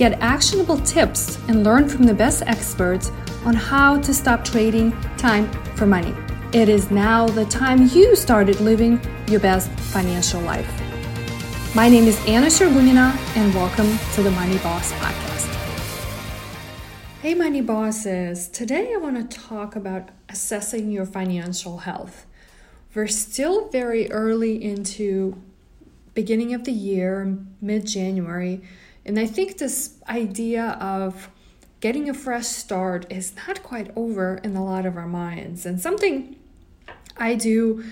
Get actionable tips and learn from the best experts on how to stop trading time for money. It is now the time you started living your best financial life. My name is Anna Sergunina, and welcome to the Money Boss Podcast. Hey, Money Bosses. Today I want to talk about assessing your financial health. We're still very early into beginning of the year, mid January. And I think this idea of getting a fresh start is not quite over in a lot of our minds. And something I do,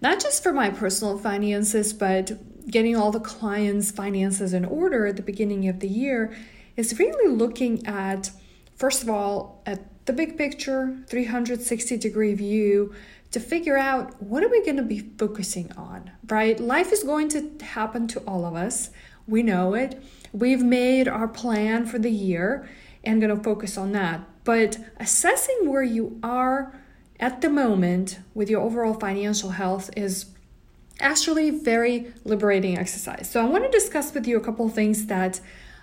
not just for my personal finances, but getting all the clients' finances in order at the beginning of the year, is really looking at, first of all, at the big picture, 360 degree view to figure out what are we going to be focusing on, right? Life is going to happen to all of us. We know it. We've made our plan for the year and going to focus on that. But assessing where you are at the moment with your overall financial health is actually very liberating exercise. So I want to discuss with you a couple things that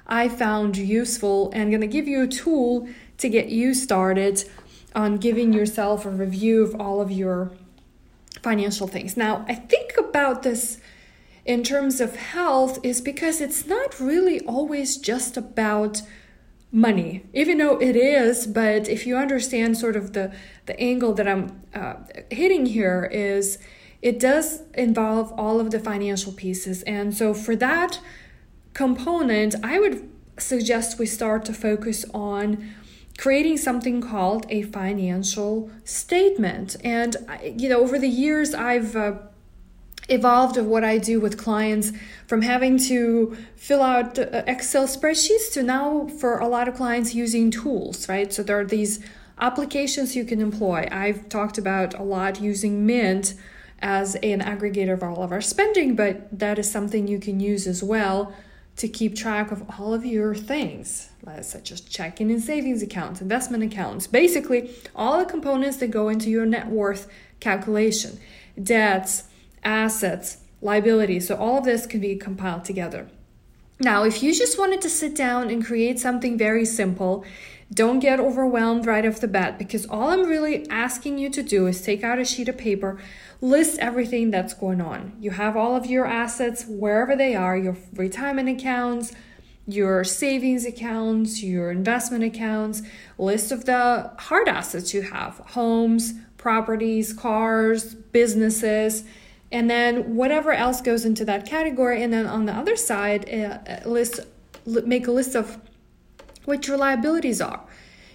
I found useful and going to give you a tool to get you started on giving yourself a review of all of your financial things. Now, I think about this in terms of health is because it's not really always just about money. Even though it is but if you understand sort of the the angle that i'm uh, hitting here is it does involve all of the financial pieces. And so for that component i would suggest we start to focus on creating something called a financial statement. And you know over the years i've uh, evolved of what I do with clients from having to fill out uh, Excel spreadsheets to now for a lot of clients using tools, right? So there are these applications you can employ. I've talked about a lot using Mint as an aggregator of all of our spending, but that is something you can use as well to keep track of all of your things, such as checking and savings accounts, investment accounts, basically all the components that go into your net worth calculation, debts, assets, liabilities. So all of this can be compiled together. Now, if you just wanted to sit down and create something very simple, don't get overwhelmed right off the bat because all I'm really asking you to do is take out a sheet of paper, list everything that's going on. You have all of your assets wherever they are your retirement accounts, your savings accounts, your investment accounts, list of the hard assets you have homes, properties, cars, businesses and then whatever else goes into that category and then on the other side uh, list make a list of what your liabilities are.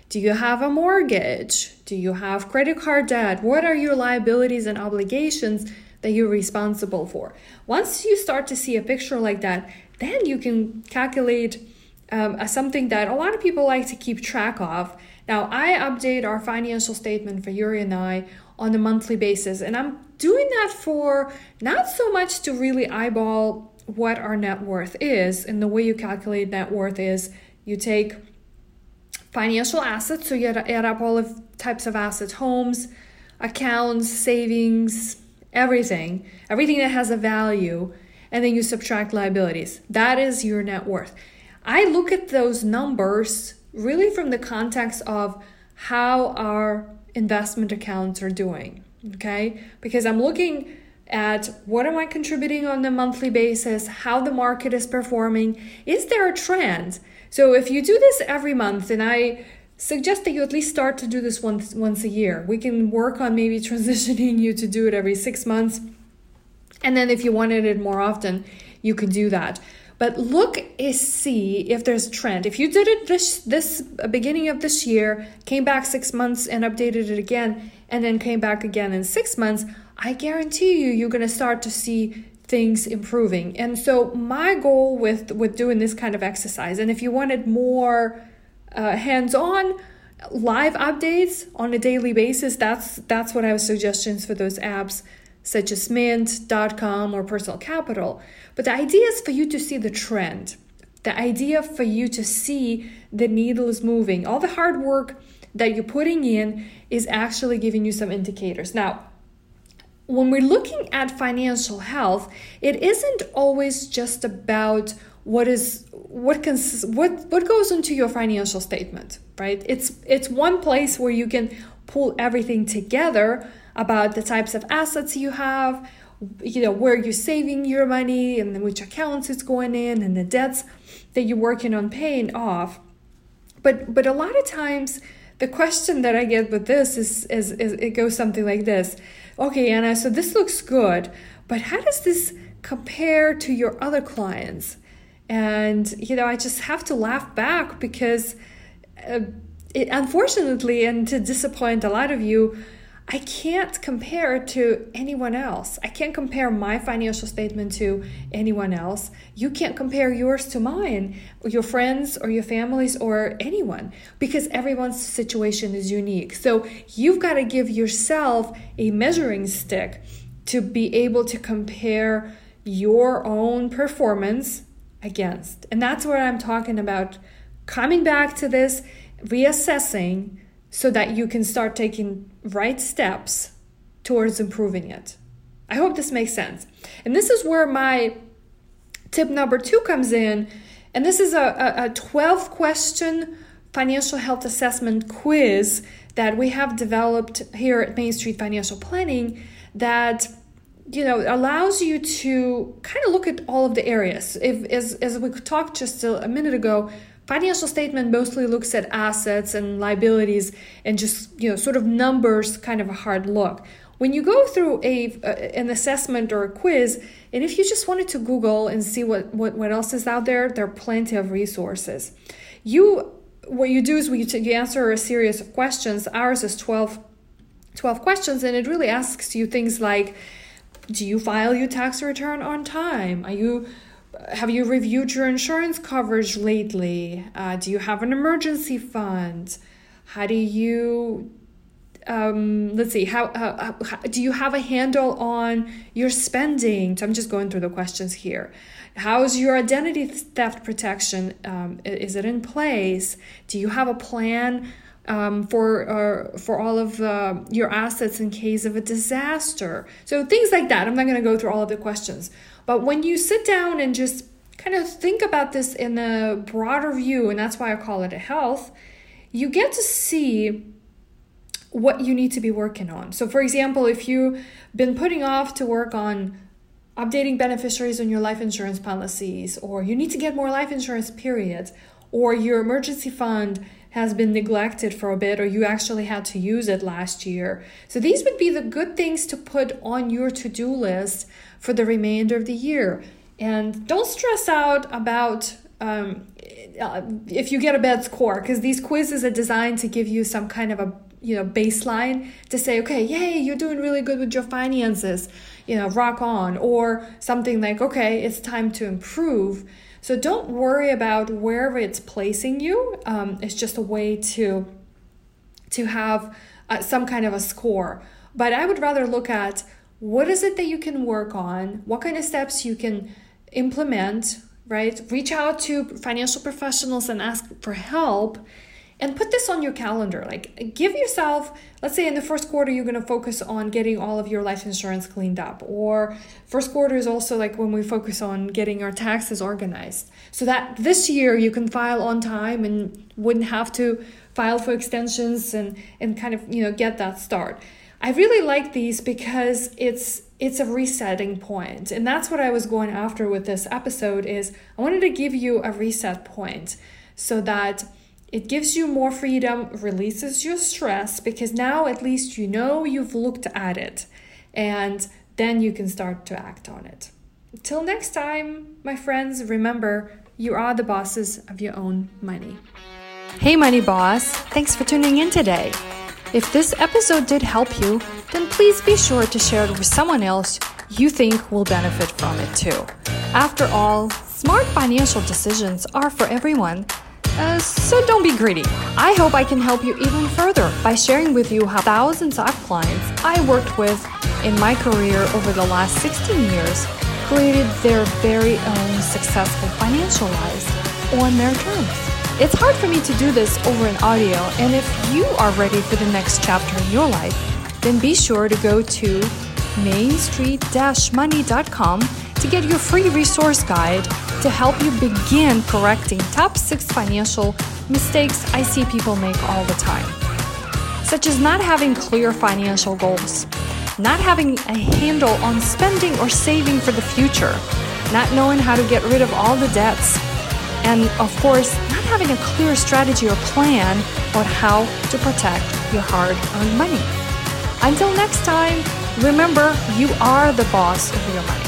Do you have a mortgage? Do you have credit card debt? What are your liabilities and obligations that you're responsible for? Once you start to see a picture like that then you can calculate um, something that a lot of people like to keep track of. Now i update our financial statement for yuri and i on a monthly basis and i'm doing that for not so much to really eyeball what our net worth is. And the way you calculate net worth is you take financial assets, so you add up all of types of assets, homes, accounts, savings, everything, everything that has a value, and then you subtract liabilities. That is your net worth. I look at those numbers really from the context of how our investment accounts are doing okay? Because I'm looking at what am I contributing on a monthly basis, how the market is performing, is there a trend? So if you do this every month, and I suggest that you at least start to do this once once a year. We can work on maybe transitioning you to do it every 6 months. And then if you wanted it more often, you could do that. But look and see if there's trend. If you did it this this beginning of this year, came back six months and updated it again, and then came back again in six months, I guarantee you you're gonna start to see things improving. And so my goal with with doing this kind of exercise, and if you wanted more uh, hands-on, live updates on a daily basis, that's that's what I have suggestions for those apps such as mint.com or personal capital. But the idea is for you to see the trend. The idea for you to see the needle is moving. All the hard work that you're putting in is actually giving you some indicators. Now, when we're looking at financial health, it isn't always just about what is what what what goes into your financial statement, right? It's it's one place where you can pull everything together about the types of assets you have, you know, where you're saving your money and which accounts it's going in and the debts that you're working on paying off. But but a lot of times the question that I get with this is, is, is it goes something like this. Okay, Anna, so this looks good, but how does this compare to your other clients? And, you know, I just have to laugh back because uh, it, unfortunately, and to disappoint a lot of you, I can't compare to anyone else. I can't compare my financial statement to anyone else. You can't compare yours to mine, your friends, or your families, or anyone, because everyone's situation is unique. So you've got to give yourself a measuring stick to be able to compare your own performance against. And that's where I'm talking about coming back to this, reassessing so that you can start taking right steps towards improving it. I hope this makes sense. And this is where my tip number two comes in. And this is a, a, a 12 question financial health assessment quiz that we have developed here at Main Street Financial Planning that you know allows you to kind of look at all of the areas if as, as we talked just a, a minute ago financial statement mostly looks at assets and liabilities and just you know sort of numbers kind of a hard look. When you go through a an assessment or a quiz and if you just wanted to google and see what what, what else is out there there are plenty of resources. You what you do is you, you answer a series of questions. Ours is 12 12 questions and it really asks you things like do you file your tax return on time? Are you have you reviewed your insurance coverage lately? Uh, do you have an emergency fund? How do you um, let's see how, how, how, do you have a handle on your spending so i'm just going through the questions here how's your identity theft protection um, is it in place do you have a plan um, for uh, for all of uh, your assets in case of a disaster. So things like that. I'm not going to go through all of the questions. But when you sit down and just kind of think about this in a broader view, and that's why I call it a health, you get to see what you need to be working on. So, for example, if you've been putting off to work on updating beneficiaries on your life insurance policies, or you need to get more life insurance, period, or your emergency fund has been neglected for a bit, or you actually had to use it last year. So, these would be the good things to put on your to do list for the remainder of the year. And don't stress out about um, uh, if you get a bad score, because these quizzes are designed to give you some kind of a you know baseline to say okay yay you're doing really good with your finances you know rock on or something like okay it's time to improve so don't worry about wherever it's placing you um, it's just a way to to have uh, some kind of a score but i would rather look at what is it that you can work on? What kind of steps you can implement, right? Reach out to financial professionals and ask for help and put this on your calendar. Like, give yourself, let's say in the first quarter, you're going to focus on getting all of your life insurance cleaned up. Or, first quarter is also like when we focus on getting our taxes organized. So that this year you can file on time and wouldn't have to file for extensions and, and kind of, you know, get that start. I really like these because it's it's a resetting. And that's what I was going after with this episode is I wanted to give you a reset point so that it gives you more freedom, releases your stress because now at least you know you've looked at it and then you can start to act on it. Till next time, my friends, remember you are the bosses of your own money. Hey, Money Boss. Thanks for tuning in today. If this episode did help you, then please be sure to share it with someone else you think will benefit from it too. After all, smart financial decisions are for everyone. Uh, so don't be greedy. I hope I can help you even further by sharing with you how thousands of clients I worked with in my career over the last 16 years created their very own successful financial lives on their terms. It's hard for me to do this over an audio, and if you are ready for the next chapter in your life, then be sure to go to mainstreet-money.com to get your free resource guide to help you begin correcting top six financial mistakes I see people make all the time, such as not having clear financial goals, not having a handle on spending or saving for the future, not knowing how to get rid of all the debts, and of course, not having a clear strategy or plan on how to protect your hard earned money. Until next time, remember you are the boss of your money.